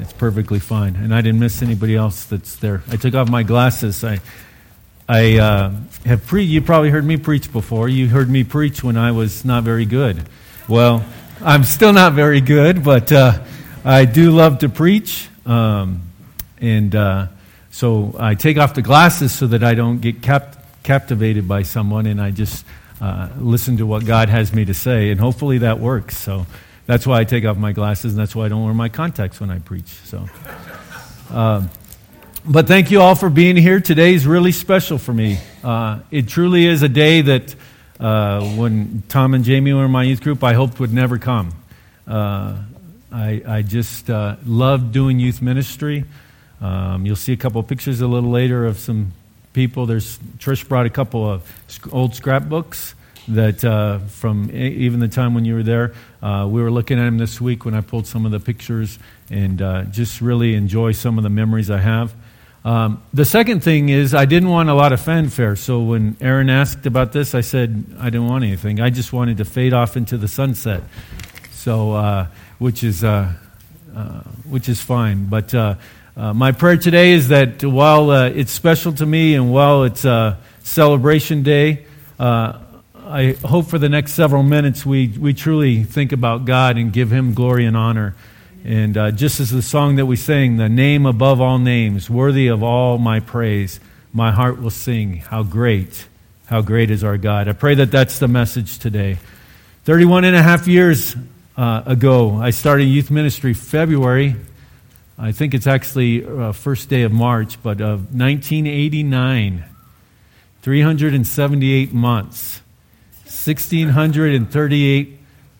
it's perfectly fine. And I didn't miss anybody else that's there. I took off my glasses. I, I uh, have pre. You probably heard me preach before. You heard me preach when I was not very good. Well, I'm still not very good, but uh, I do love to preach. Um, and uh, so I take off the glasses so that I don't get cap- captivated by someone, and I just uh, listen to what God has me to say, and hopefully that works. So that's why I take off my glasses, and that's why I don't wear my contacts when I preach. So. Um, but thank you all for being here. Today is really special for me. Uh, it truly is a day that uh, when Tom and Jamie were in my youth group, I hoped would never come. Uh, I, I, just uh, love doing youth ministry. Um, you'll see a couple pictures a little later of some people. There's Trish brought a couple of old scrapbooks that uh, from even the time when you were there. Uh, we were looking at him this week when I pulled some of the pictures and just really enjoy some of the memories I have. Um, the second thing is, I didn't want a lot of fanfare. So when Aaron asked about this, I said I didn't want anything. I just wanted to fade off into the sunset. So, uh, which is uh, uh, which is fine. But uh, uh, my prayer today is that while uh, it's special to me and while it's a celebration day, I hope for the next several minutes we we truly think about God and give Him glory and honor. And uh, just as the song that we sang, the name above all names, worthy of all my praise, my heart will sing, How great, how great is our God. I pray that that's the message today. 31 and a half years uh, ago, I started youth ministry February. I think it's actually uh, first day of March, but of 1989. 378 months, 1,638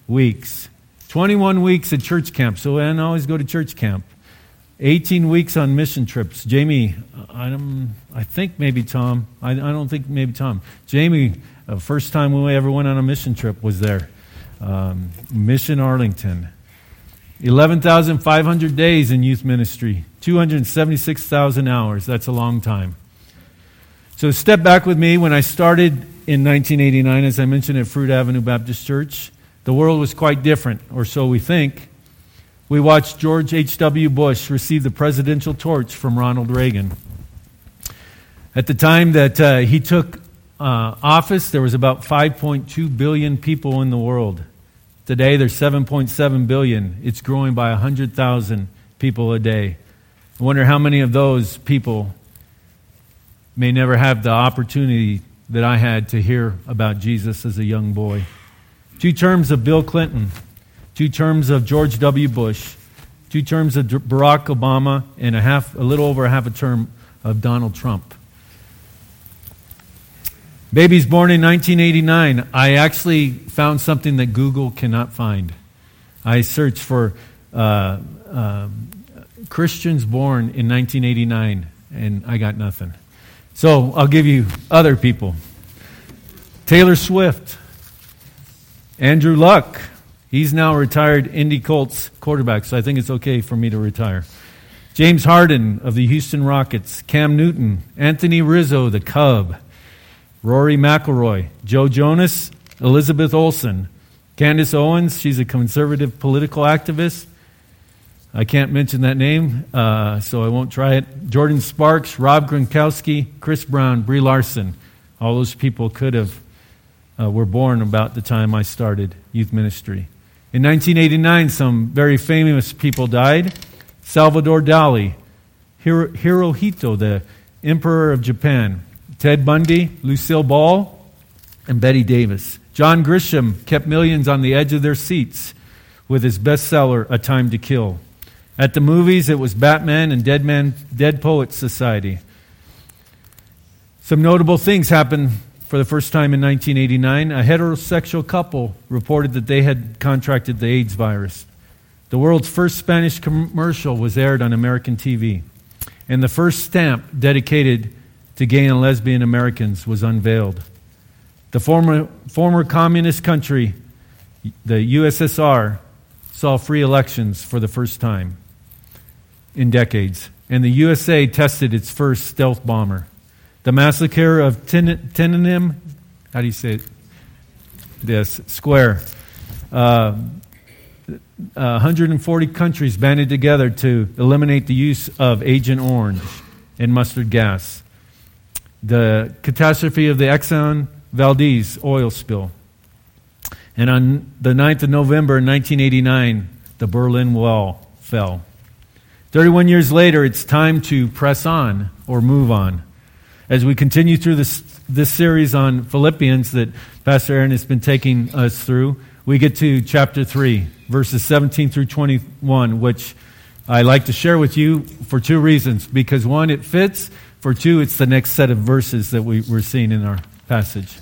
weeks. 21 weeks at church camp, so I always go to church camp. 18 weeks on mission trips. Jamie, I, don't, I think maybe Tom, I, I, don't think maybe Tom. Jamie, uh, first time we ever went on a mission trip was there. Um, mission Arlington. 11,500 days in youth ministry, 276,000 hours. That's a long time. So step back with me. When I started in 1989, as I mentioned, at Fruit Avenue Baptist Church, the world was quite different, or so we think. We watched George H.W. Bush receive the presidential torch from Ronald Reagan. At the time that uh, he took uh, office, there was about 5.2 billion people in the world. Today, there's 7.7 billion. It's growing by 100,000 people a day. I wonder how many of those people may never have the opportunity that I had to hear about Jesus as a young boy. Two terms of Bill Clinton, two terms of George W. Bush, two terms of Barack Obama, and a, half, a little over a half a term of Donald Trump. Babies born in 1989. I actually found something that Google cannot find. I searched for uh, uh, Christians born in 1989, and I got nothing. So I'll give you other people. Taylor Swift, Andrew Luck, he's now retired Indy Colts quarterback, so I think it's okay for me to retire. James Harden of the Houston Rockets, Cam Newton, Anthony Rizzo, the Cub, Rory McIlroy, Joe Jonas, Elizabeth Olsen, Candace Owens, she's a conservative political activist. I can't mention that name, uh, so I won't try it. Jordin Sparks, Rob Gronkowski, Chris Brown, Brie Larson. All those people could have uh, were born about the time I started youth ministry. In 1989, some very famous people died. Salvador Dali, Hiro, Hirohito, the Emperor of Japan, Ted Bundy, Lucille Ball, and Bette Davis. John Grisham kept millions on the edge of their seats with his bestseller, A Time to Kill. At the movies, it was Batman and Dead, Man, Dead Poets Society. Some notable things happened for the first time in 1989, a heterosexual couple reported that they had contracted the AIDS virus. The world's first Spanish commercial was aired on American TV, and the first stamp dedicated to gay and lesbian Americans was unveiled. The former, former communist country, the USSR, saw free elections for the first time in decades, and the USA tested its first stealth bomber. The massacre of Tiananmen, how do you say it? This, square. Uh, uh, 140 countries banded together to eliminate the use of Agent Orange and mustard gas. The catastrophe of the Exxon Valdez oil spill. And on the 9th of November 1989, the Berlin Wall fell. 31 years later, it's time to press on or move on. As we continue through this, this series on Philippians that Pastor Aaron has been taking us through, we get to chapter 3, verses 17 through 21, which I like to share with you for two reasons. Because one, it fits. For two, it's the next set of verses that we, we're seeing in our passage.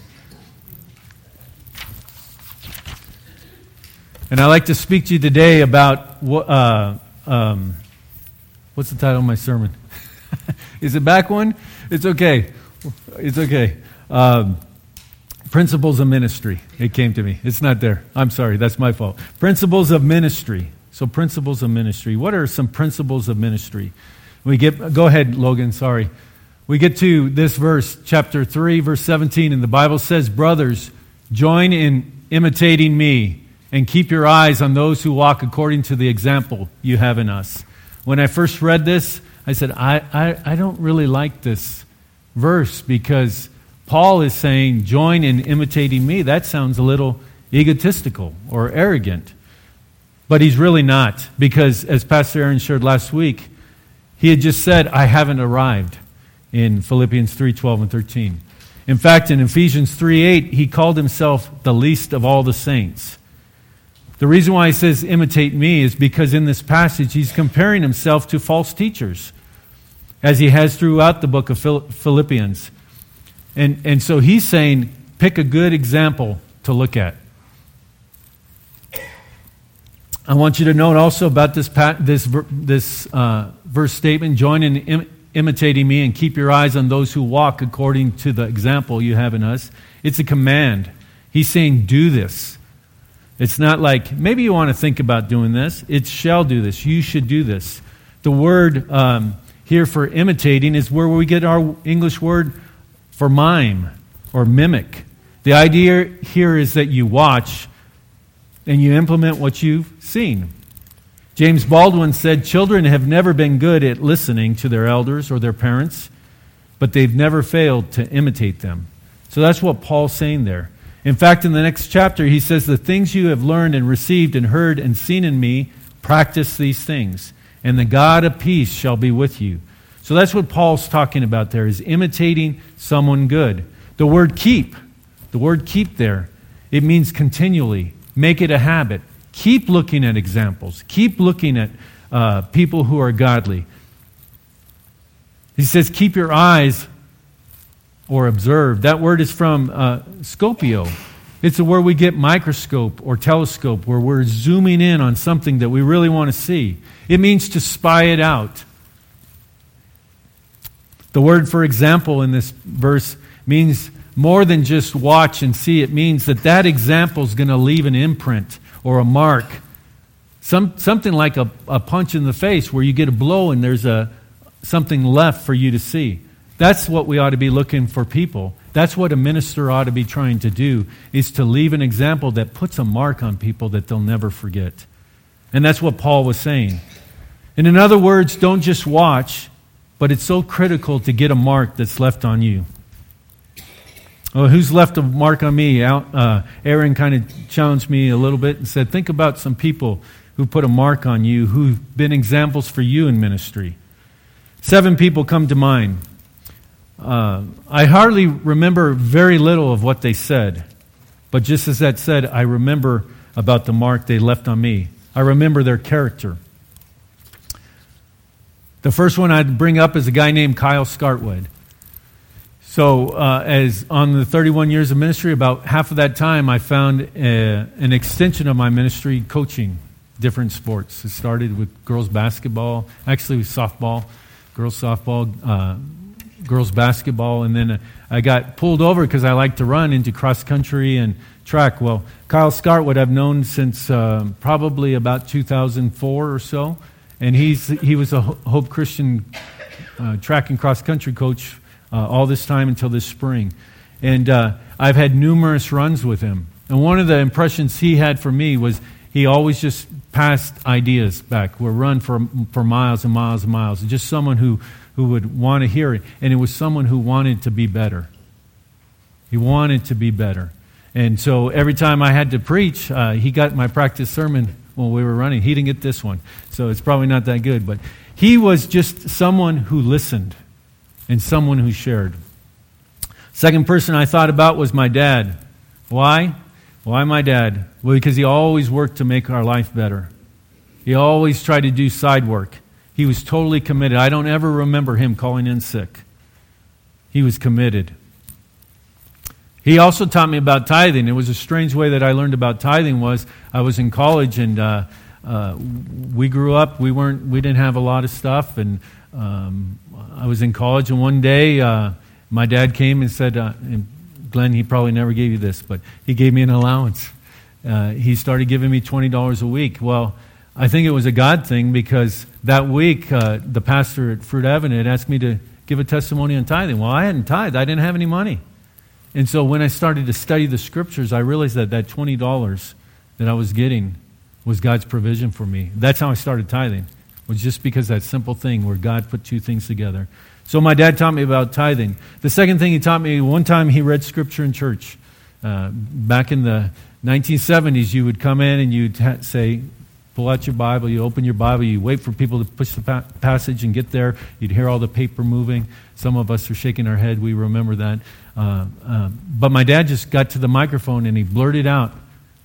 And I'd like to speak to you today about what, uh, um, what's the title of my sermon? Is it back one? It's okay. It's okay. Um, principles of ministry. It came to me. It's not there. I'm sorry. That's my fault. Principles of ministry. So, principles of ministry. What are some principles of ministry? We get, go ahead, Logan. Sorry. We get to this verse, chapter 3, verse 17, and the Bible says, Brothers, join in imitating me and keep your eyes on those who walk according to the example you have in us. When I first read this, I said, I, I, I don't really like this verse because Paul is saying, join in imitating me. That sounds a little egotistical or arrogant. But he's really not because, as Pastor Aaron shared last week, he had just said, I haven't arrived in Philippians 3 12 and 13. In fact, in Ephesians 3 8, he called himself the least of all the saints. The reason why he says imitate me is because in this passage he's comparing himself to false teachers, as he has throughout the book of Philippians. And, and so he's saying, pick a good example to look at. I want you to note also about this, this, this uh, verse statement join in Im- imitating me and keep your eyes on those who walk according to the example you have in us. It's a command. He's saying, do this. It's not like, maybe you want to think about doing this. It shall do this. You should do this. The word um, here for imitating is where we get our English word for mime or mimic. The idea here is that you watch and you implement what you've seen. James Baldwin said, Children have never been good at listening to their elders or their parents, but they've never failed to imitate them. So that's what Paul's saying there. In fact, in the next chapter, he says, The things you have learned and received and heard and seen in me, practice these things, and the God of peace shall be with you. So that's what Paul's talking about there, is imitating someone good. The word keep, the word keep there, it means continually. Make it a habit. Keep looking at examples. Keep looking at uh, people who are godly. He says, keep your eyes or observe. That word is from uh, scopio. It's a word we get microscope or telescope, where we're zooming in on something that we really want to see. It means to spy it out. The word, for example, in this verse means more than just watch and see. It means that that example is going to leave an imprint or a mark. Some, something like a, a punch in the face where you get a blow and there's a, something left for you to see. That's what we ought to be looking for people. That's what a minister ought to be trying to do is to leave an example that puts a mark on people that they'll never forget. And that's what Paul was saying. And in other words, don't just watch, but it's so critical to get a mark that's left on you. Well, who's left a mark on me? Uh, Aaron kind of challenged me a little bit and said, Think about some people who put a mark on you, who've been examples for you in ministry. Seven people come to mind. Uh, I hardly remember very little of what they said, but just as that said, I remember about the mark they left on me. I remember their character. The first one I'd bring up is a guy named Kyle Scartwood. So, uh, as on the 31 years of ministry, about half of that time, I found a, uh, an extension of my ministry coaching different sports. It started with girls basketball, actually with softball, girls softball, uh, girls basketball, and then I got pulled over because I like to run into cross country and track. Well, Kyle Scartwood I've known since uh, probably about 2004 or so, and he's he was a Hope Christian uh, track and cross country coach uh, all this time until this spring, and uh, I've had numerous runs with him. And one of the impressions he had for me was he always just passed ideas back, would run for, for miles and miles and miles. Just someone who, who would want to hear it. And it was someone who wanted to be better. He wanted to be better. And so every time I had to preach, uh, he got my practice sermon when we were running. He didn't get this one, so it's probably not that good. But he was just someone who listened and someone who shared. Second person I thought about was my dad. Why? Why my dad? Well, because he always worked to make our life better. He always tried to do side work. He was totally committed. I don't ever remember him calling in sick. He was committed. He also taught me about tithing. It was a strange way that I learned about tithing was I was in college and uh, uh, we grew up. We weren't. We didn't have a lot of stuff, and um, I was in college. And one day, uh, my dad came and said, uh, and Glenn, he probably never gave you this, but he gave me an allowance. Uh, he started giving me twenty dollars a week. Well, I think it was a God thing because that week uh, the pastor at Fruit Avenue had asked me to give a testimony on tithing. Well, I hadn't tithed. I didn't have any money. And so when I started to study the scriptures, I realized that that $20 that I was getting was God's provision for me. That's how I started tithing. It was just because that simple thing where God put two things together. So my dad taught me about tithing. The second thing he taught me, one time he read scripture in church. Uh, back in the 1970s, you would come in and you'd ha- say, pull out your Bible, you open your Bible, you wait for people to push the pa- passage and get there. You'd hear all the paper moving. Some of us are shaking our head. We remember that. Uh, uh, but my dad just got to the microphone and he blurted out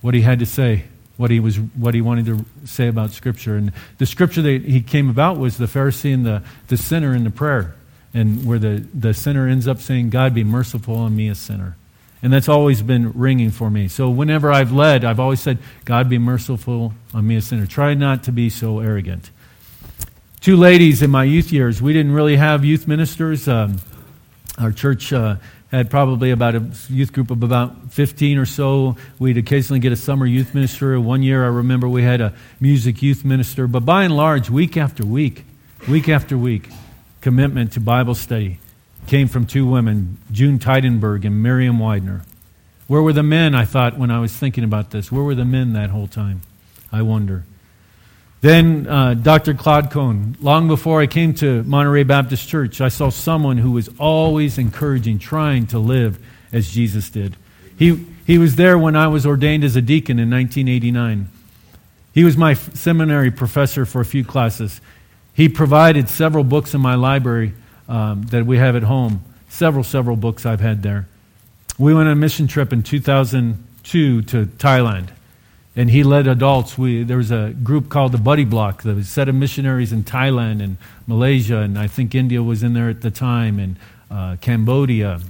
what he had to say, what he, was, what he wanted to say about Scripture. And the Scripture that he came about was the Pharisee and the, the sinner in the prayer, and where the, the sinner ends up saying, God be merciful on me, a sinner. And that's always been ringing for me. So whenever I've led, I've always said, God be merciful on me, a sinner. Try not to be so arrogant. Two ladies in my youth years, we didn't really have youth ministers. Um, our church uh, had probably about a youth group of about 15 or so. We'd occasionally get a summer youth minister. One year, I remember we had a music youth minister. But by and large, week after week, week after week, commitment to Bible study came from two women, June Teidenberg and Miriam Widener. Where were the men, I thought, when I was thinking about this? Where were the men that whole time? I wonder. Then uh, Dr. Claude Cohn. Long before I came to Monterey Baptist Church, I saw someone who was always encouraging, trying to live as Jesus did. He, he was there when I was ordained as a deacon in 1989. He was my seminary professor for a few classes. He provided several books in my library um, that we have at home. Several, several books I've had there. We went on a mission trip in 2002 to Thailand and he led adults. We, there was a group called the Buddy Block, a set of missionaries in Thailand and Malaysia, and I think India was in there at the time, and uh, Cambodia.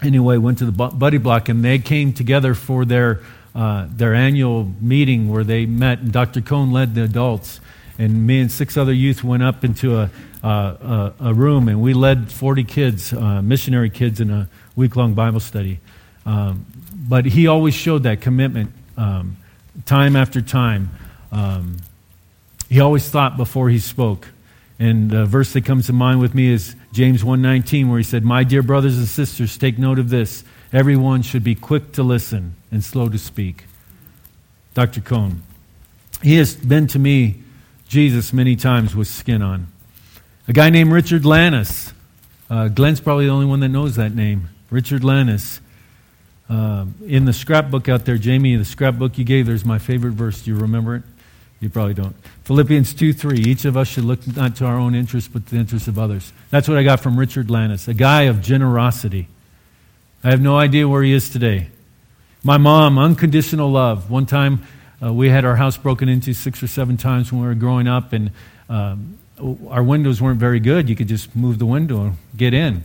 Anyway, went to the Buddy Block, and they came together for their, uh, their annual meeting where they met, and Dr. Cohn led the adults. And me and six other youth went up into a, uh, a, a, room, and we led 40 kids, uh, missionary kids, in a week long Bible study. Um, but he always showed that commitment. Um, time after time. Um, he always thought before he spoke. And the verse that comes to mind with me is James 1:19 where he said, "My dear brothers and sisters, take note of this. Everyone should be quick to listen and slow to speak." Dr. Cohn. He has been to me Jesus many times with skin on. A guy named Richard Lannis. Uh, Glenn's probably the only one that knows that name. Richard Lannis. Uh, in the scrapbook out there, Jamie, the scrapbook you gave, there's my favorite verse. Do you remember it? You probably don't. Philippians 2 3. Each of us should look not to our own interests, but to the interests of others. That's what I got from Richard Lannis, a guy of generosity. I have no idea where he is today. My mom, unconditional love. One time uh, we had our house broken into six or seven times when we were growing up, and um, our windows weren't very good. You could just move the window and get in.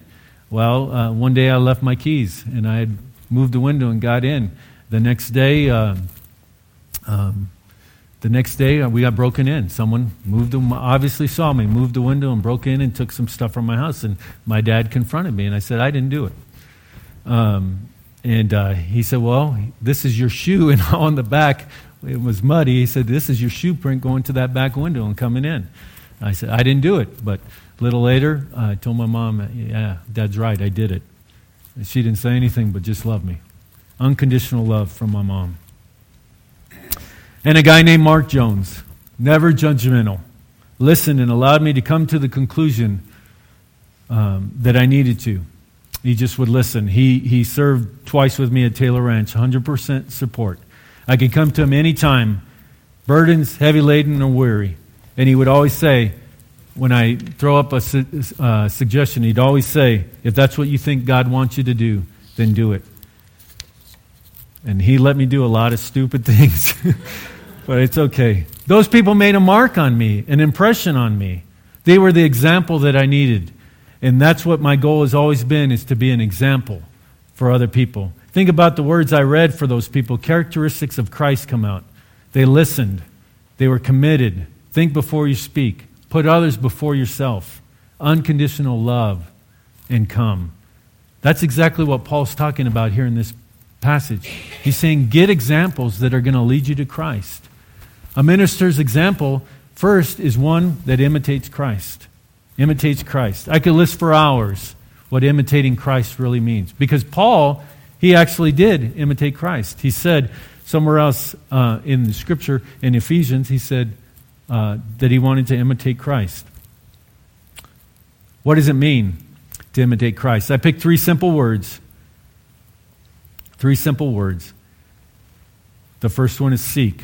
Well, uh, one day I left my keys, and I had moved the window and got in. The next day, uh, um, the next day uh, we got broken in. Someone moved, the, obviously saw me, moved the window and broke in and took some stuff from my house. And my dad confronted me, and I said I didn't do it. Um, and uh, he said, "Well, this is your shoe." And on the back, it was muddy. He said, "This is your shoe print going to that back window and coming in." I said, "I didn't do it." But a little later, I told my mom, "Yeah, Dad's right. I did it." And she didn't say anything but just love me. Unconditional love from my mom. And a guy named Mark Jones, never judgmental, listened and allowed me to come to the conclusion um, that I needed to. He just would listen. He, he served twice with me at Taylor Ranch, 100% support. I could come to him anytime, burdens, heavy laden, or weary. And he would always say, when I throw up a su- uh, suggestion, he'd always say, if that's what you think God wants you to do, then do it. And he let me do a lot of stupid things, but it's okay. Those people made a mark on me, an impression on me. They were the example that I needed. And that's what my goal has always been is to be an example for other people. Think about the words I read for those people. Characteristics of Christ come out. They listened. They were committed. Think before you speak. Put others before yourself. Unconditional love and come. That's exactly what Paul's talking about here in this passage. He's saying, get examples that are going to lead you to Christ. A minister's example, first, is one that imitates Christ imitates Christ. I could list for hours what imitating Christ really means. Because Paul, he actually did imitate Christ. He said somewhere else uh, in the scripture, in Ephesians, he said uh, that he wanted to imitate Christ. What does it mean to imitate Christ? I picked three simple words. Three simple words. The first one is seek.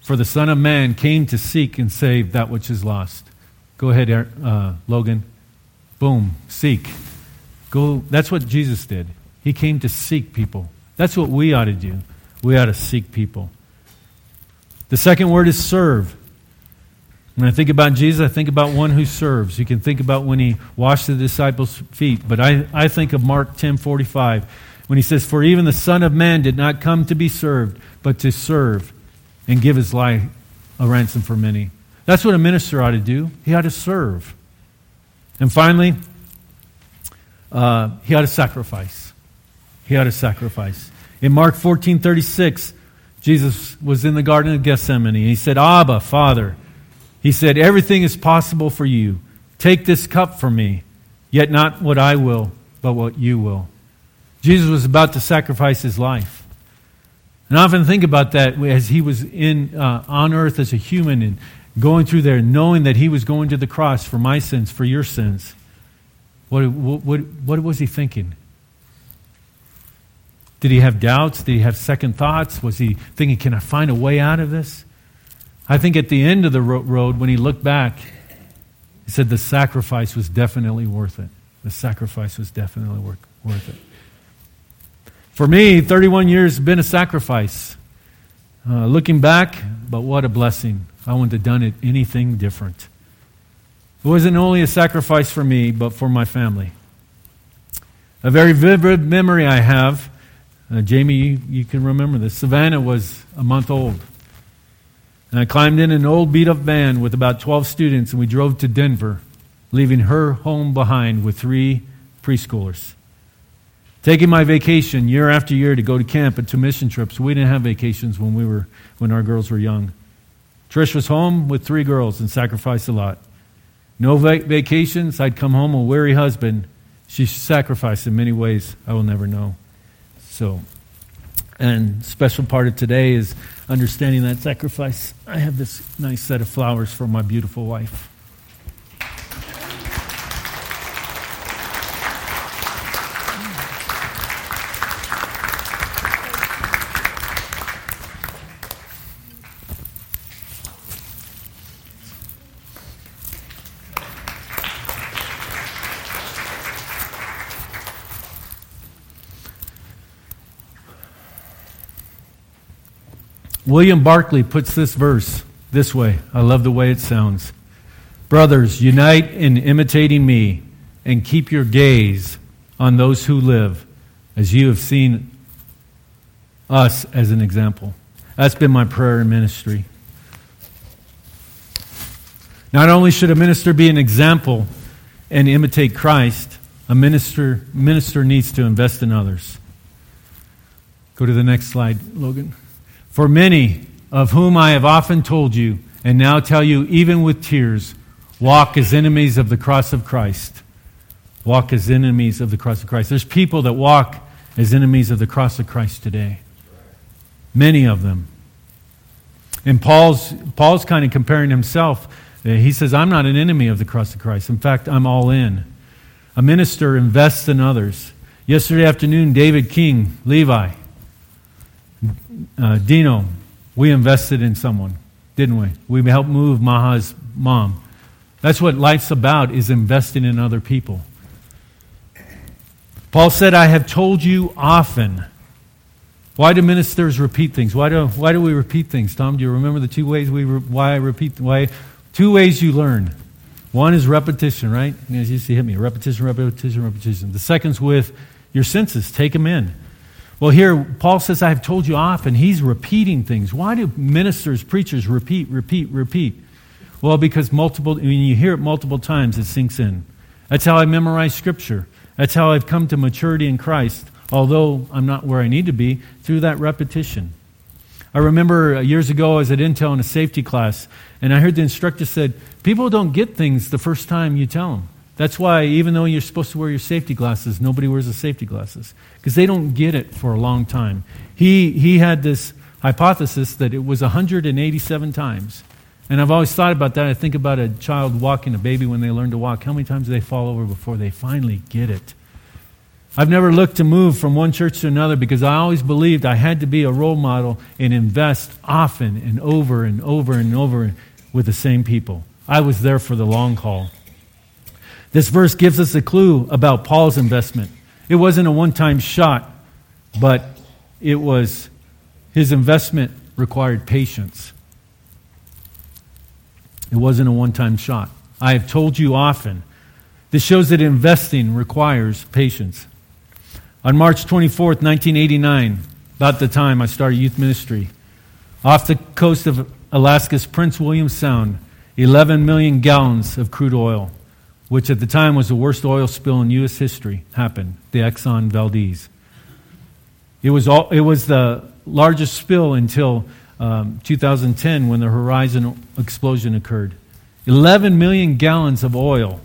For the Son of Man came to seek and save that which is lost. Go ahead, uh, Logan. Boom, seek. Go. That's what Jesus did. He came to seek people. That's what we ought to do. We ought to seek people. The second word is serve. When I think about Jesus, I think about one who serves. You can think about when he washed the disciples' feet, but I, I think of Mark 10 45 when he says, For even the Son of Man did not come to be served, but to serve and give his life a ransom for many. That's what a minister ought to do. He ought to serve. And finally, uh, he ought to sacrifice. He ought to sacrifice. In Mark 14 36, Jesus was in the Garden of Gethsemane. He said, Abba, Father, he said, Everything is possible for you. Take this cup from me, yet not what I will, but what you will. Jesus was about to sacrifice his life. And I often think about that as he was in, uh, on earth as a human and going through there, knowing that he was going to the cross for my sins, for your sins. What, what, what was he thinking? Did he have doubts? Did he have second thoughts? Was he thinking, can I find a way out of this? I think at the end of the road, when he looked back, he said the sacrifice was definitely worth it. The sacrifice was definitely worth it. For me, 31 years has been a sacrifice. Uh, looking back, but what a blessing. I wouldn't have done it anything different. It wasn't only a sacrifice for me, but for my family. A very vivid memory I have. Uh, Jamie, you, you can remember this. Savannah was a month old. And I climbed in an old beat up van with about 12 students, and we drove to Denver, leaving her home behind with three preschoolers. Taking my vacation year after year to go to camp and to mission trips. We didn't have vacations when we were when our girls were young. Trish was home with three girls and sacrificed a lot. No va- vacations. I'd come home a weary husband. She sacrificed in many ways I will never know. So, and special part of today is understanding that sacrifice. I have this nice set of flowers for my beautiful wife. William Barclay puts this verse this way. I love the way it sounds. Brothers, unite in imitating me and keep your gaze on those who live as you have seen us as an example. That's been my prayer in ministry. Not only should a minister be an example and imitate Christ, a minister, minister needs to invest in others. Go to the next slide, Logan. For many of whom I have often told you, and now tell you even with tears, walk as enemies of the cross of Christ. Walk as enemies of the cross of Christ. There's people that walk as enemies of the cross of Christ today. Many of them. And Paul's, Paul's kind of comparing himself. Uh, he says, I'm not an enemy of the cross of Christ. In fact, I'm all in. A minister invests in others. Yesterday afternoon, David King, Levi, uh, Dino, we invested in someone, didn't we? We helped move Maha's mom. That's what life's about, is investing in other people. Paul said, I have told you often. Why do ministers repeat things? Why do, why do we repeat things? Tom, do you remember the two ways we re, why I repeat? Why two ways you learn? One is repetition, right? As you to hit me. Repetition, repetition, repetition. The second's with your senses. Take them in. Well, here, Paul says, I have told you often. He's repeating things. Why do ministers, preachers repeat, repeat, repeat? Well, because multiple, when you hear it multiple times, it sinks in. That's how I memorize Scripture. That's how I've come to maturity in Christ, although I'm not where I need to be, through that repetition. I remember uh, years ago I was at Intel in a safety class, and I heard the instructor said, People don't get things the first time you tell them. That's why, even though you're supposed to wear your safety glasses, nobody wears the safety glasses because they don't get it for a long time. He, he had this hypothesis that it was 187 times. And I've always thought about that. I think about a child walking, a baby when they learn to walk. How many times do they fall over before they finally get it? I've never looked to move from one church to another because I always believed I had to be a role model and invest often and over and over and over with the same people. I was there for the long haul. This verse gives us a clue about Paul's investment. It wasn't a one time shot, but it was his investment required patience. It wasn't a one time shot. I have told you often. This shows that investing requires patience. On March 24th, 1989, about the time I started youth ministry, off the coast of Alaska's Prince William Sound, 11 million gallons of crude oil which at the time was the worst oil spill in U.S. history, happened the Exxon Valdez. It was, all, it was the largest spill until um, 2010 when the Horizon explosion occurred. 11 million gallons of oil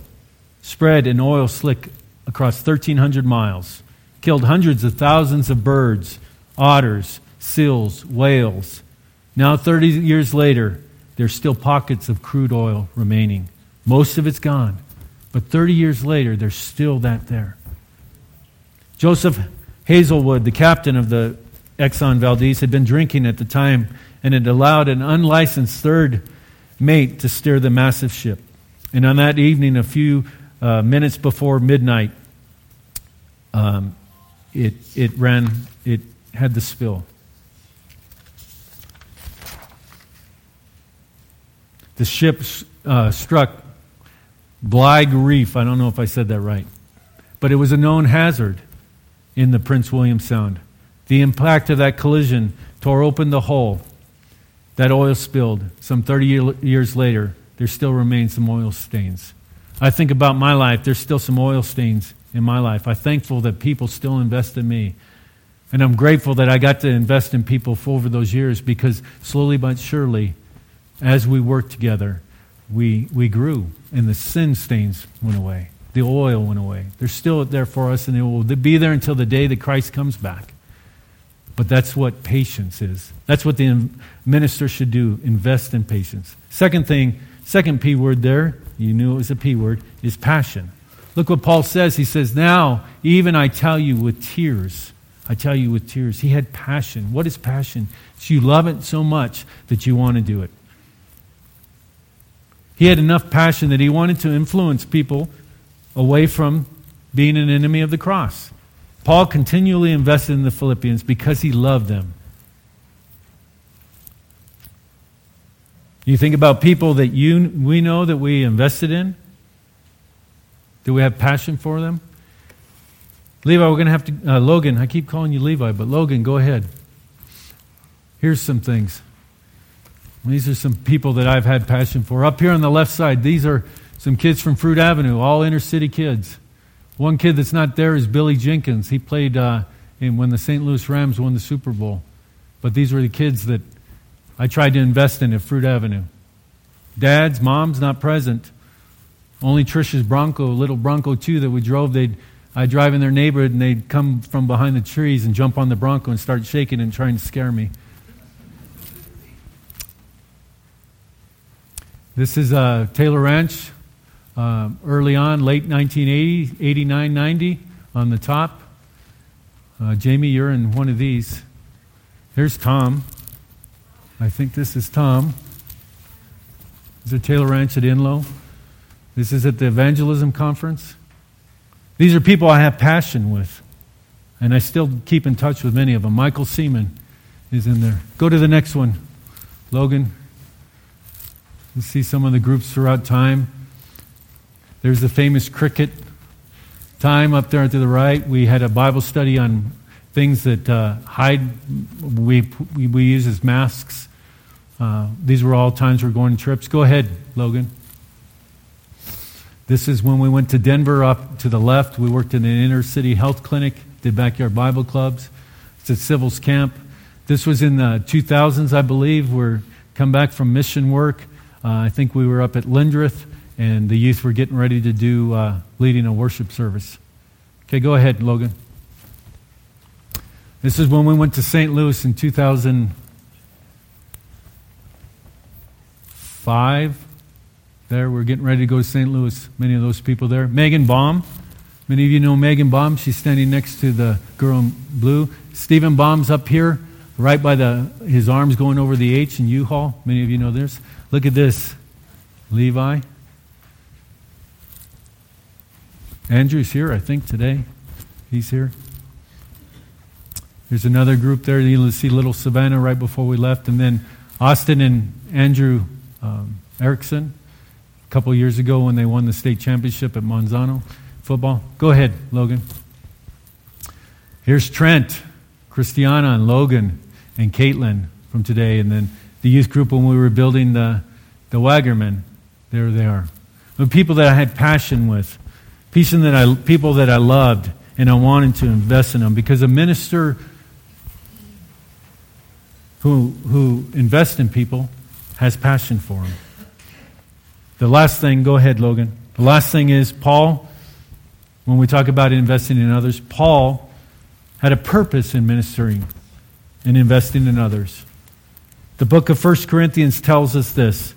spread in oil slick across 1,300 miles, killed hundreds of thousands of birds, otters, seals, whales. Now, 30 years later, there's still pockets of crude oil remaining. Most of it's gone. But 30 years later, there's still that there. Joseph Hazelwood, the captain of the Exxon Valdez, had been drinking at the time and had allowed an unlicensed third mate to steer the massive ship. And on that evening, a few uh, minutes before midnight, um, it, it ran, it had the spill. The ship uh, struck Bligh Reef. I don't know if I said that right. But it was a known hazard in the Prince William Sound. The impact of that collision tore open the hull. That oil spilled. Some 30 years later, there still remains some oil stains. I think about my life, there's still some oil stains in my life. I'm thankful that people still invest in me. And I'm grateful that I got to invest in people over those years because slowly but surely, as we work together, we, we grew and the sin stains went away. The oil went away. They're still there for us and it will be there until the day that Christ comes back. But that's what patience is. That's what the minister should do invest in patience. Second thing, second P word there, you knew it was a P word, is passion. Look what Paul says. He says, Now, even I tell you with tears. I tell you with tears. He had passion. What is passion? It's you love it so much that you want to do it. He had enough passion that he wanted to influence people away from being an enemy of the cross. Paul continually invested in the Philippians because he loved them. You think about people that you, we know that we invested in? Do we have passion for them? Levi, we're going to have to, uh, Logan, I keep calling you Levi, but Logan, go ahead. Here's some things. These are some people that I've had passion for. Up here on the left side, these are some kids from Fruit Avenue, all inner city kids. One kid that's not there is Billy Jenkins. He played uh, in when the St. Louis Rams won the Super Bowl. But these were the kids that I tried to invest in at Fruit Avenue. Dads, moms not present. Only Trisha's Bronco, little Bronco 2 that we drove, they'd I drive in their neighborhood and they'd come from behind the trees and jump on the Bronco and start shaking and trying to scare me. This is uh, Taylor Ranch, uh, early on, late 1980, 89, 90, on the top. Uh, Jamie, you're in one of these. Here's Tom. I think this is Tom. This is Taylor Ranch at Inlow. This is at the evangelism conference. These are people I have passion with, and I still keep in touch with many of them. Michael Seaman is in there. Go to the next one, Logan. You see some of the groups throughout time. There's the famous cricket time up there to the right. We had a Bible study on things that uh, hide, we, we, we, use as masks. Uh, these were all times we're going on trips. Go ahead, Logan. This is when we went to Denver up to the left. We worked in an inner city health clinic, did backyard Bible clubs. It's at Civil's Camp. This was in the 2000s, I believe. We're come back from mission work. Uh, I think we were up at Lindrith, and the youth were getting ready to do uh, leading a worship service. Okay, go ahead, Logan. This is when we went to St. Louis in 2005. There, we're getting ready to go to St. Louis. Many of those people there. Megan Baum. Many of you know Megan Baum. She's standing next to the girl in blue. Stephen Baum's up here, right by the his arms going over the H in U-Haul. Many of you know this. Look at this. Levi. Andrew's here, I think, today. He's here. There's another group there. You'll see little Savannah right before we left. And then Austin and Andrew um, Erickson a couple years ago when they won the state championship at Manzano football. Go ahead, Logan. Here's Trent, Christiana, and Logan, and Caitlin from today. And then the youth group when we were building the, the Waggerman. There they are. The people that I had passion with, people that I, people that I loved, and I wanted to invest in them because a minister who, who invests in people has passion for them. The last thing, go ahead, Logan. The last thing is Paul, when we talk about investing in others, Paul had a purpose in ministering and investing in others. The book of 1 Corinthians tells us this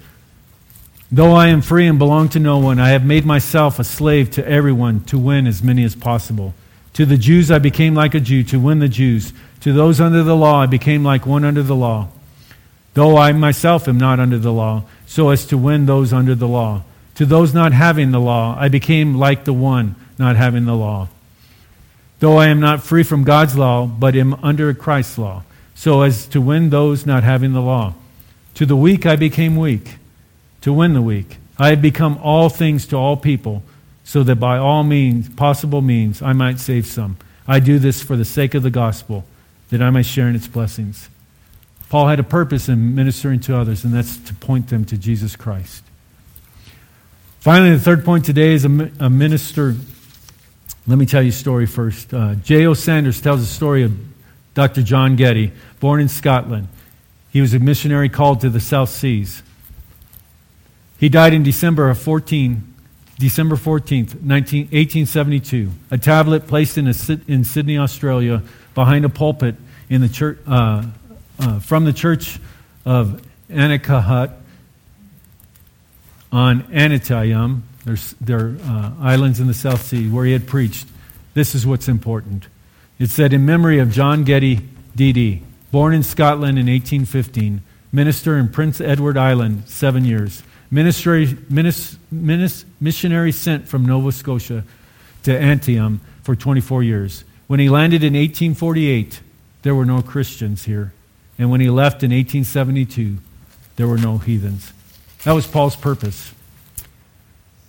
Though I am free and belong to no one, I have made myself a slave to everyone to win as many as possible. To the Jews I became like a Jew to win the Jews. To those under the law, I became like one under the law, though I myself am not under the law, so as to win those under the law. To those not having the law, I became like the one not having the law. Though I am not free from God's law, but am under Christ's law, so as to win those not having the law. To the weak I became weak, to win the weak. I have become all things to all people, so that by all means, possible means, I might save some. I do this for the sake of the gospel that I might share in its blessings. Paul had a purpose in ministering to others, and that's to point them to Jesus Christ. Finally, the third point today is a, a minister. Let me tell you a story first. Uh, J.O. Sanders tells a story of Dr. John Geddie, born in Scotland. He was a missionary called to the South Seas. He died in December of 14, December 14th, 19, 1872. A tablet placed in, a, in Sydney, Australia, behind a pulpit in the church, uh, uh, from the church of Anakhut on Aneityum, there's, there are uh, islands in the South Sea where he had preached. This is what's important. It said, In memory of John Geddie, D.D., born in Scotland in 1815, minister in Prince Edward Island, seven years, ministry, minis, minis, missionary sent from Nova Scotia to Antium for 24 years. When he landed in 1848, there were no Christians here. And when he left in 1872, there were no heathens. That was Paul's purpose.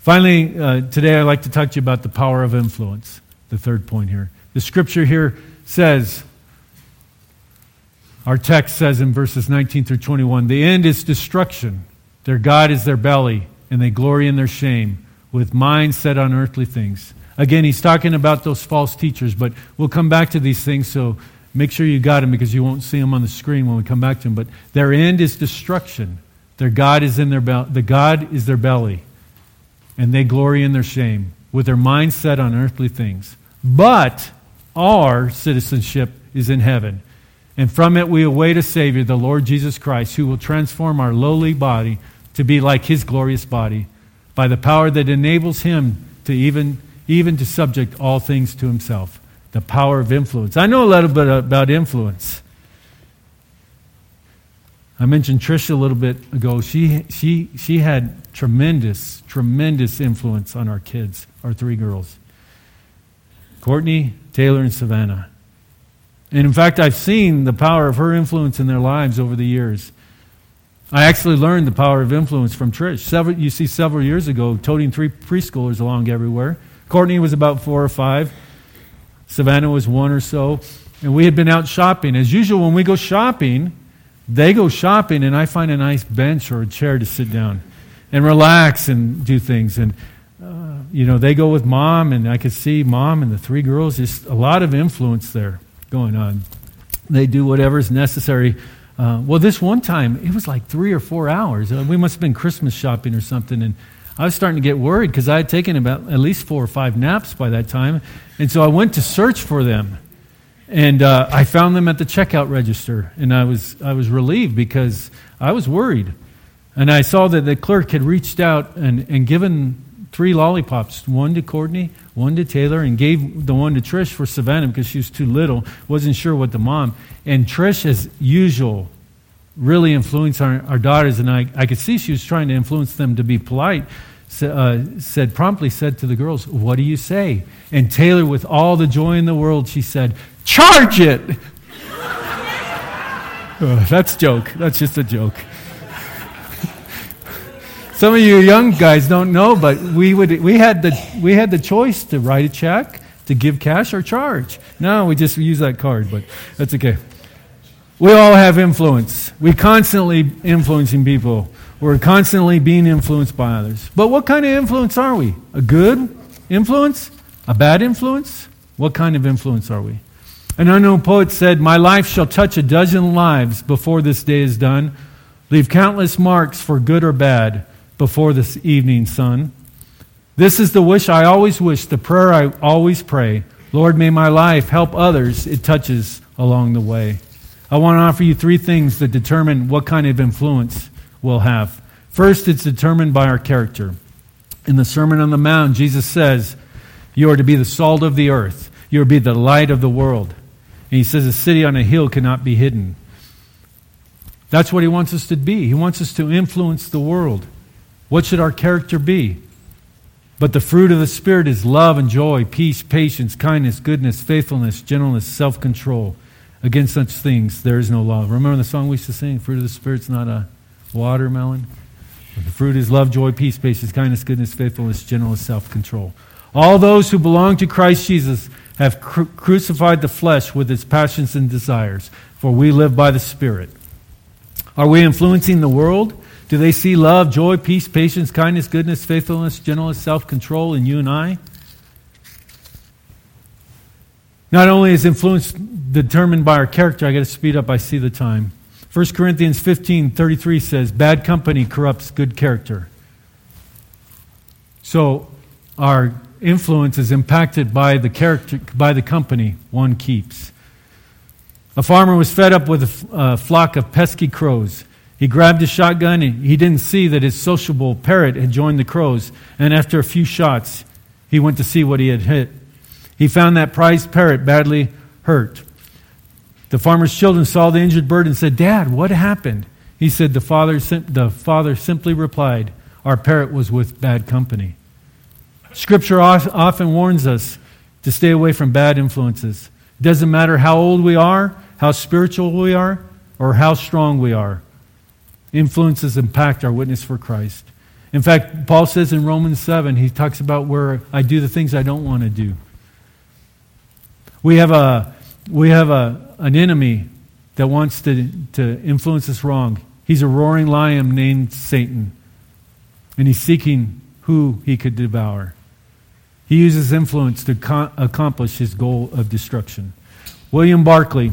Finally, uh, today I'd like to talk to you about the power of influence, the third point here. The scripture here says, our text says in verses 19 through 21, the end is destruction. Their God is their belly, and they glory in their shame, with minds set on earthly things. Again, he's talking about those false teachers, but we'll come back to these things, so make sure you got them because you won't see them on the screen when we come back to them. But their end is destruction. Their God is in their belly. The God is their belly, and they glory in their shame, with their minds set on earthly things. But our citizenship is in heaven, and from it we await a Savior, the Lord Jesus Christ, who will transform our lowly body to be like his glorious body by the power that enables him to even, even to subject all things to himself. The power of influence. I know a little bit about influence. I mentioned Trisha a little bit ago. She, she, she had tremendous, tremendous influence on our kids, our three girls Courtney, Taylor, and Savannah. And in fact, I've seen the power of her influence in their lives over the years. I actually learned the power of influence from Trish. Several, you see, several years ago, toting three preschoolers along everywhere. Courtney was about four or five. Savannah was one or so. And we had been out shopping. As usual, when we go shopping, they go shopping, and I find a nice bench or a chair to sit down and relax and do things. And, you know, they go with mom, and I could see mom and the three girls, just a lot of influence there going on. They do whatever's necessary uh, well, this one time, it was like three or four hours. Uh, we must have been Christmas shopping or something. And I was starting to get worried because I had taken about at least four or five naps by that time. And so I went to search for them. And uh, I found them at the checkout register. And I was, I was relieved because I was worried. And I saw that the clerk had reached out and, and given three lollipops one to Courtney, one to Taylor, and gave the one to Trish for Savannah because she was too little, wasn't sure what the mom. And Trish, as usual, really influenced our, our daughters, and I, I could see she was trying to influence them to be polite. Uh, said promptly said to the girls, "What do you say?" And Taylor, with all the joy in the world, she said, "Charge it." oh, that's joke. That's just a joke. Some of you young guys don't know, but we, would, we, had the, we had the choice to write a check, to give cash, or charge. No, we just use that card, but that's okay. We all have influence. We're constantly influencing people. We're constantly being influenced by others. But what kind of influence are we? A good influence? A bad influence? What kind of influence are we? An unknown poet said, My life shall touch a dozen lives before this day is done, leave countless marks for good or bad before this evening sun. This is the wish I always wish, the prayer I always pray. Lord, may my life help others it touches along the way. I want to offer you three things that determine what kind of influence we'll have. First, it's determined by our character. In the Sermon on the Mount, Jesus says, You are to be the salt of the earth, you are to be the light of the world. And he says, A city on a hill cannot be hidden. That's what he wants us to be. He wants us to influence the world. What should our character be? But the fruit of the Spirit is love and joy, peace, patience, kindness, goodness, faithfulness, gentleness, self control. Against such things there is no law. Remember the song we used to sing? Fruit of the Spirit's not a watermelon. But The fruit is love, joy, peace, patience, kindness, goodness, faithfulness, gentleness, self control. All those who belong to Christ Jesus have cru- crucified the flesh with its passions and desires, for we live by the Spirit. Are we influencing the world? Do they see love, joy, peace, patience, kindness, goodness, faithfulness, gentleness, self control in you and I? Not only is influence determined by our character, I got to speed up, I see the time. 1 Corinthians 15 33 says, Bad company corrupts good character. So our influence is impacted by the character, by the company one keeps. A farmer was fed up with a flock of pesky crows. He grabbed his shotgun and he didn't see that his sociable parrot had joined the crows. And after a few shots, he went to see what he had hit. He found that prized parrot badly hurt. The farmer's children saw the injured bird and said, Dad, what happened? He said, The father, the father simply replied, Our parrot was with bad company. Scripture often warns us to stay away from bad influences. It doesn't matter how old we are, how spiritual we are, or how strong we are influences impact our witness for Christ. In fact, Paul says in Romans 7, he talks about where I do the things I don't want to do. We have, a, we have a, an enemy that wants to, to influence us wrong. He's a roaring lion named Satan, and he's seeking who he could devour. He uses influence to co- accomplish his goal of destruction. William Barclay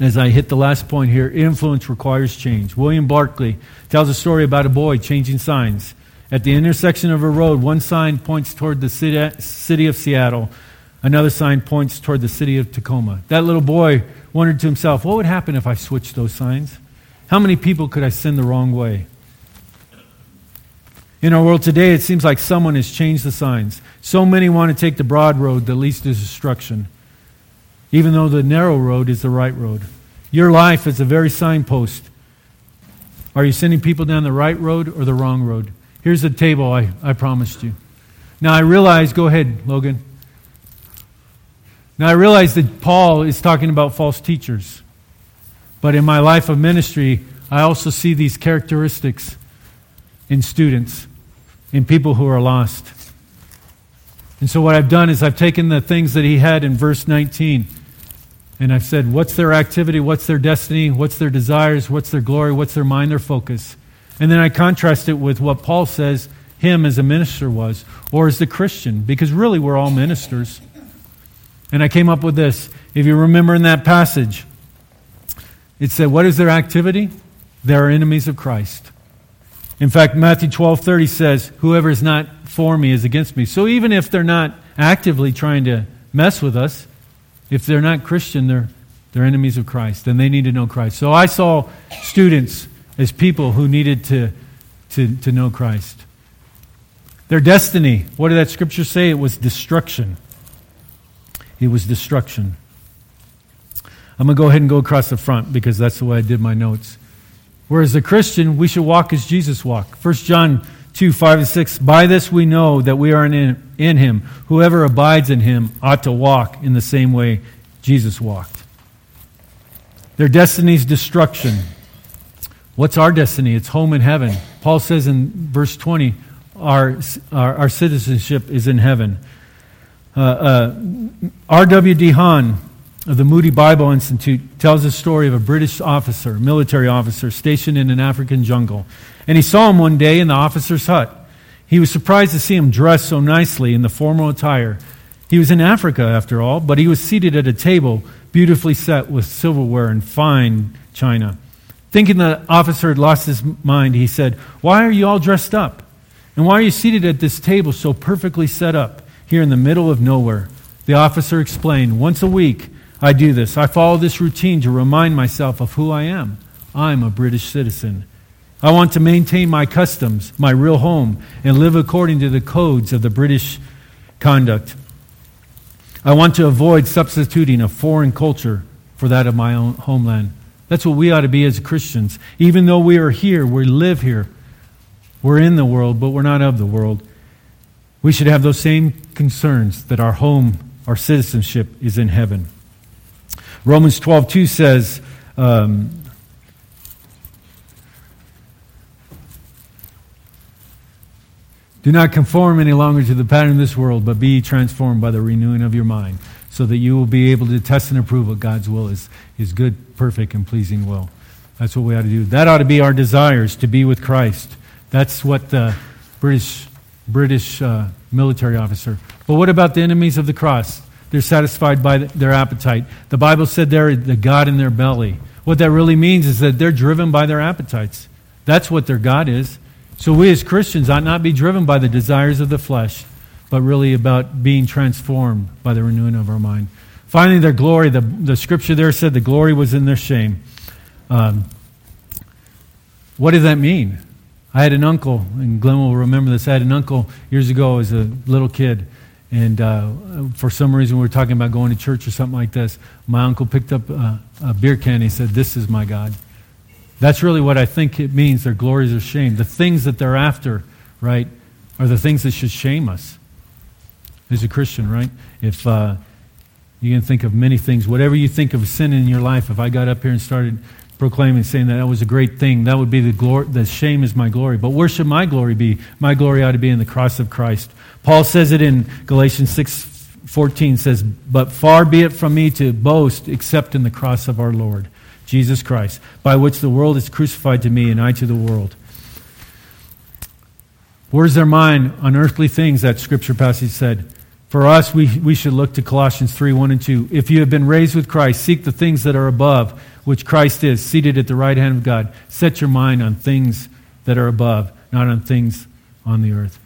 as I hit the last point here, influence requires change. William Barclay tells a story about a boy changing signs. At the intersection of a road, one sign points toward the city of Seattle, another sign points toward the city of Tacoma. That little boy wondered to himself, what would happen if I switched those signs? How many people could I send the wrong way? In our world today, it seems like someone has changed the signs. So many want to take the broad road that leads to destruction, even though the narrow road is the right road. Your life is a very signpost. Are you sending people down the right road or the wrong road? Here's the table I, I promised you. Now I realize, go ahead, Logan. Now I realize that Paul is talking about false teachers. But in my life of ministry, I also see these characteristics in students, in people who are lost. And so what I've done is I've taken the things that he had in verse 19 and I've said, what's their activity? What's their destiny? What's their desires? What's their glory? What's their mind, their focus? And then I contrast it with what Paul says him as a minister was, or as the Christian, because really we're all ministers. And I came up with this. If you remember in that passage, it said, What is their activity? They are enemies of Christ. In fact, Matthew 12 30 says, Whoever is not for me is against me. So even if they're not actively trying to mess with us, if they're not Christian, they're, they're enemies of Christ, and they need to know Christ. So I saw students as people who needed to, to, to know Christ. Their destiny, what did that scripture say? It was destruction. It was destruction. I'm going to go ahead and go across the front because that's the way I did my notes. Whereas a Christian, we should walk as Jesus walked. 1 John 2 5 and 6. By this we know that we are in, in him. Whoever abides in him ought to walk in the same way Jesus walked. Their destiny is destruction. What's our destiny? It's home in heaven. Paul says in verse 20, our, our, our citizenship is in heaven. Uh, uh, R.W.D. Hahn the Moody Bible Institute tells the story of a British officer, military officer, stationed in an African jungle. And he saw him one day in the officer's hut. He was surprised to see him dressed so nicely in the formal attire. He was in Africa, after all, but he was seated at a table beautifully set with silverware and fine china. Thinking the officer had lost his mind, he said, Why are you all dressed up? And why are you seated at this table so perfectly set up here in the middle of nowhere? The officer explained, Once a week I do this. I follow this routine to remind myself of who I am. I'm a British citizen. I want to maintain my customs, my real home, and live according to the codes of the British conduct. I want to avoid substituting a foreign culture for that of my own homeland. That's what we ought to be as Christians. Even though we are here, we live here, we're in the world, but we're not of the world. We should have those same concerns that our home, our citizenship is in heaven. Romans 12, 2 says, um, Do not conform any longer to the pattern of this world, but be transformed by the renewing of your mind, so that you will be able to test and approve what God's will is, his good, perfect, and pleasing will. That's what we ought to do. That ought to be our desires, to be with Christ. That's what the British, British uh, military officer. But what about the enemies of the cross? They're satisfied by their appetite. The Bible said they're the God in their belly. What that really means is that they're driven by their appetites. That's what their God is. So we as Christians ought not be driven by the desires of the flesh, but really about being transformed by the renewing of our mind. Finally, their glory, the, the scripture there said the glory was in their shame. Um, what does that mean? I had an uncle, and Glenn will remember this. I had an uncle years ago as a little kid, and uh, for some reason we were talking about going to church or something like this. My uncle picked up a, a beer can and he said, This is my God. That's really what I think it means. Their glories are shame. The things that they're after, right, are the things that should shame us as a Christian, right? If uh, you can think of many things, whatever you think of sin in your life, if I got up here and started proclaiming, saying that that was a great thing. That would be the glory, the shame is my glory. But where should my glory be? My glory ought to be in the cross of Christ. Paul says it in Galatians 6 14 says, But far be it from me to boast except in the cross of our Lord, Jesus Christ, by which the world is crucified to me and I to the world. Where's their mind on earthly things, that scripture passage said? For us, we, we should look to Colossians 3 1 and 2. If you have been raised with Christ, seek the things that are above, which Christ is, seated at the right hand of God. Set your mind on things that are above, not on things on the earth.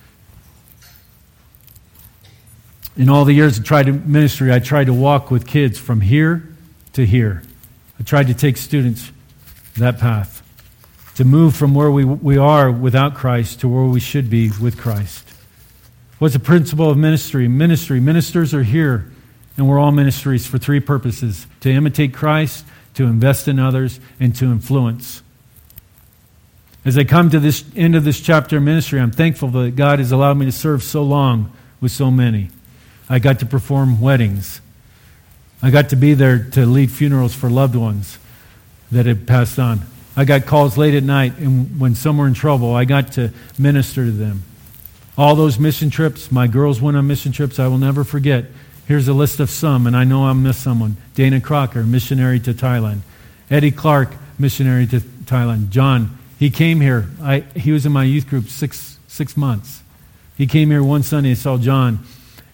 In all the years of tried ministry, I tried to walk with kids from here to here. I tried to take students that path. to move from where we, we are without Christ to where we should be with Christ. What's the principle of ministry? Ministry. Ministers are here, and we're all ministries for three purposes to imitate Christ, to invest in others, and to influence. As I come to this end of this chapter of ministry, I'm thankful that God has allowed me to serve so long with so many. I got to perform weddings. I got to be there to lead funerals for loved ones that had passed on. I got calls late at night, and when some were in trouble, I got to minister to them. All those mission trips, my girls went on mission trips, I will never forget. Here's a list of some, and I know I'll miss someone. Dana Crocker, missionary to Thailand. Eddie Clark, missionary to Thailand. John, he came here. I, he was in my youth group six, six months. He came here one Sunday and saw John,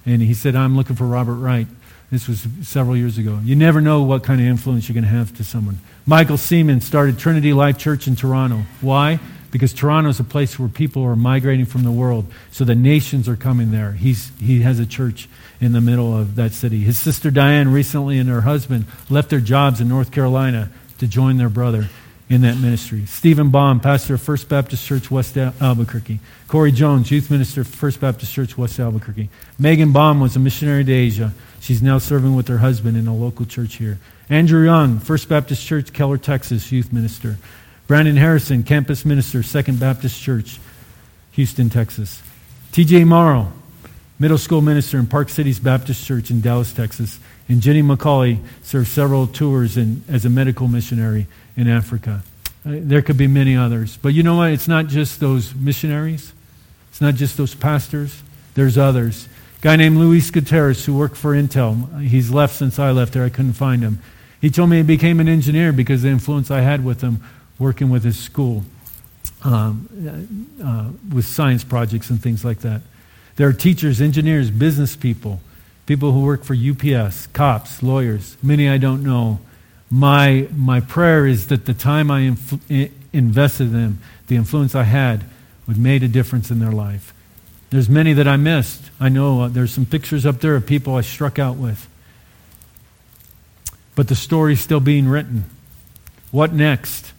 and he said, I'm looking for Robert Wright. This was several years ago. You never know what kind of influence you're going to have to someone. Michael Seaman started Trinity Life Church in Toronto. Why? Because Toronto is a place where people are migrating from the world, so the nations are coming there. He's, he has a church in the middle of that city. His sister Diane recently and her husband left their jobs in North Carolina to join their brother in that ministry. Stephen Baum, pastor of First Baptist Church, West Albuquerque. Corey Jones, youth minister of First Baptist Church, West Albuquerque. Megan Baum was a missionary to Asia. She's now serving with her husband in a local church here. Andrew Young, First Baptist Church, Keller, Texas, youth minister. Brandon Harrison, campus minister, Second Baptist Church, Houston, Texas. TJ Morrow, middle school minister in Park Cities Baptist Church in Dallas, Texas. And Jenny McCauley served several tours in, as a medical missionary in Africa. Uh, there could be many others. But you know what? It's not just those missionaries, it's not just those pastors, there's others A guy named Luis Gutierrez who worked for Intel. He's left since I left there. I couldn't find him. He told me he became an engineer because the influence I had with him working with his school um, uh, with science projects and things like that. There are teachers, engineers, business people, people who work for UPS, cops, lawyers, many I don't know. My, my prayer is that the time I invested in them, the influence I had, would made a difference in their life. There's many that I missed. I know uh, there's some pictures up there of people I struck out with. But the story's still being written. What next?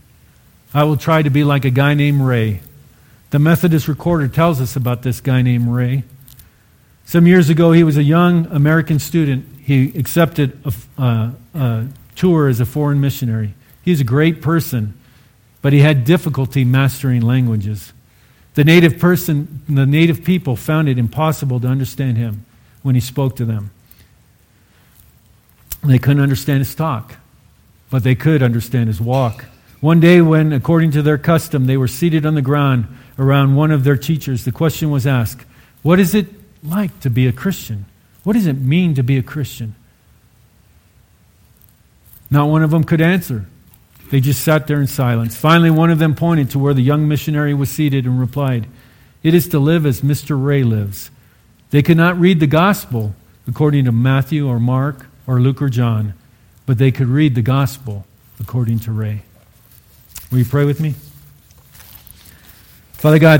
I will try to be like a guy named Ray. The Methodist recorder tells us about this guy named Ray. Some years ago, he was a young American student. He accepted a, uh, a tour as a foreign missionary. He's a great person, but he had difficulty mastering languages. The native person, the native people found it impossible to understand him when he spoke to them. They couldn't understand his talk, but they could understand his walk. One day, when, according to their custom, they were seated on the ground around one of their teachers, the question was asked What is it like to be a Christian? What does it mean to be a Christian? Not one of them could answer. They just sat there in silence. Finally, one of them pointed to where the young missionary was seated and replied, It is to live as Mr. Ray lives. They could not read the gospel according to Matthew or Mark or Luke or John, but they could read the gospel according to Ray. Will you pray with me? Father God,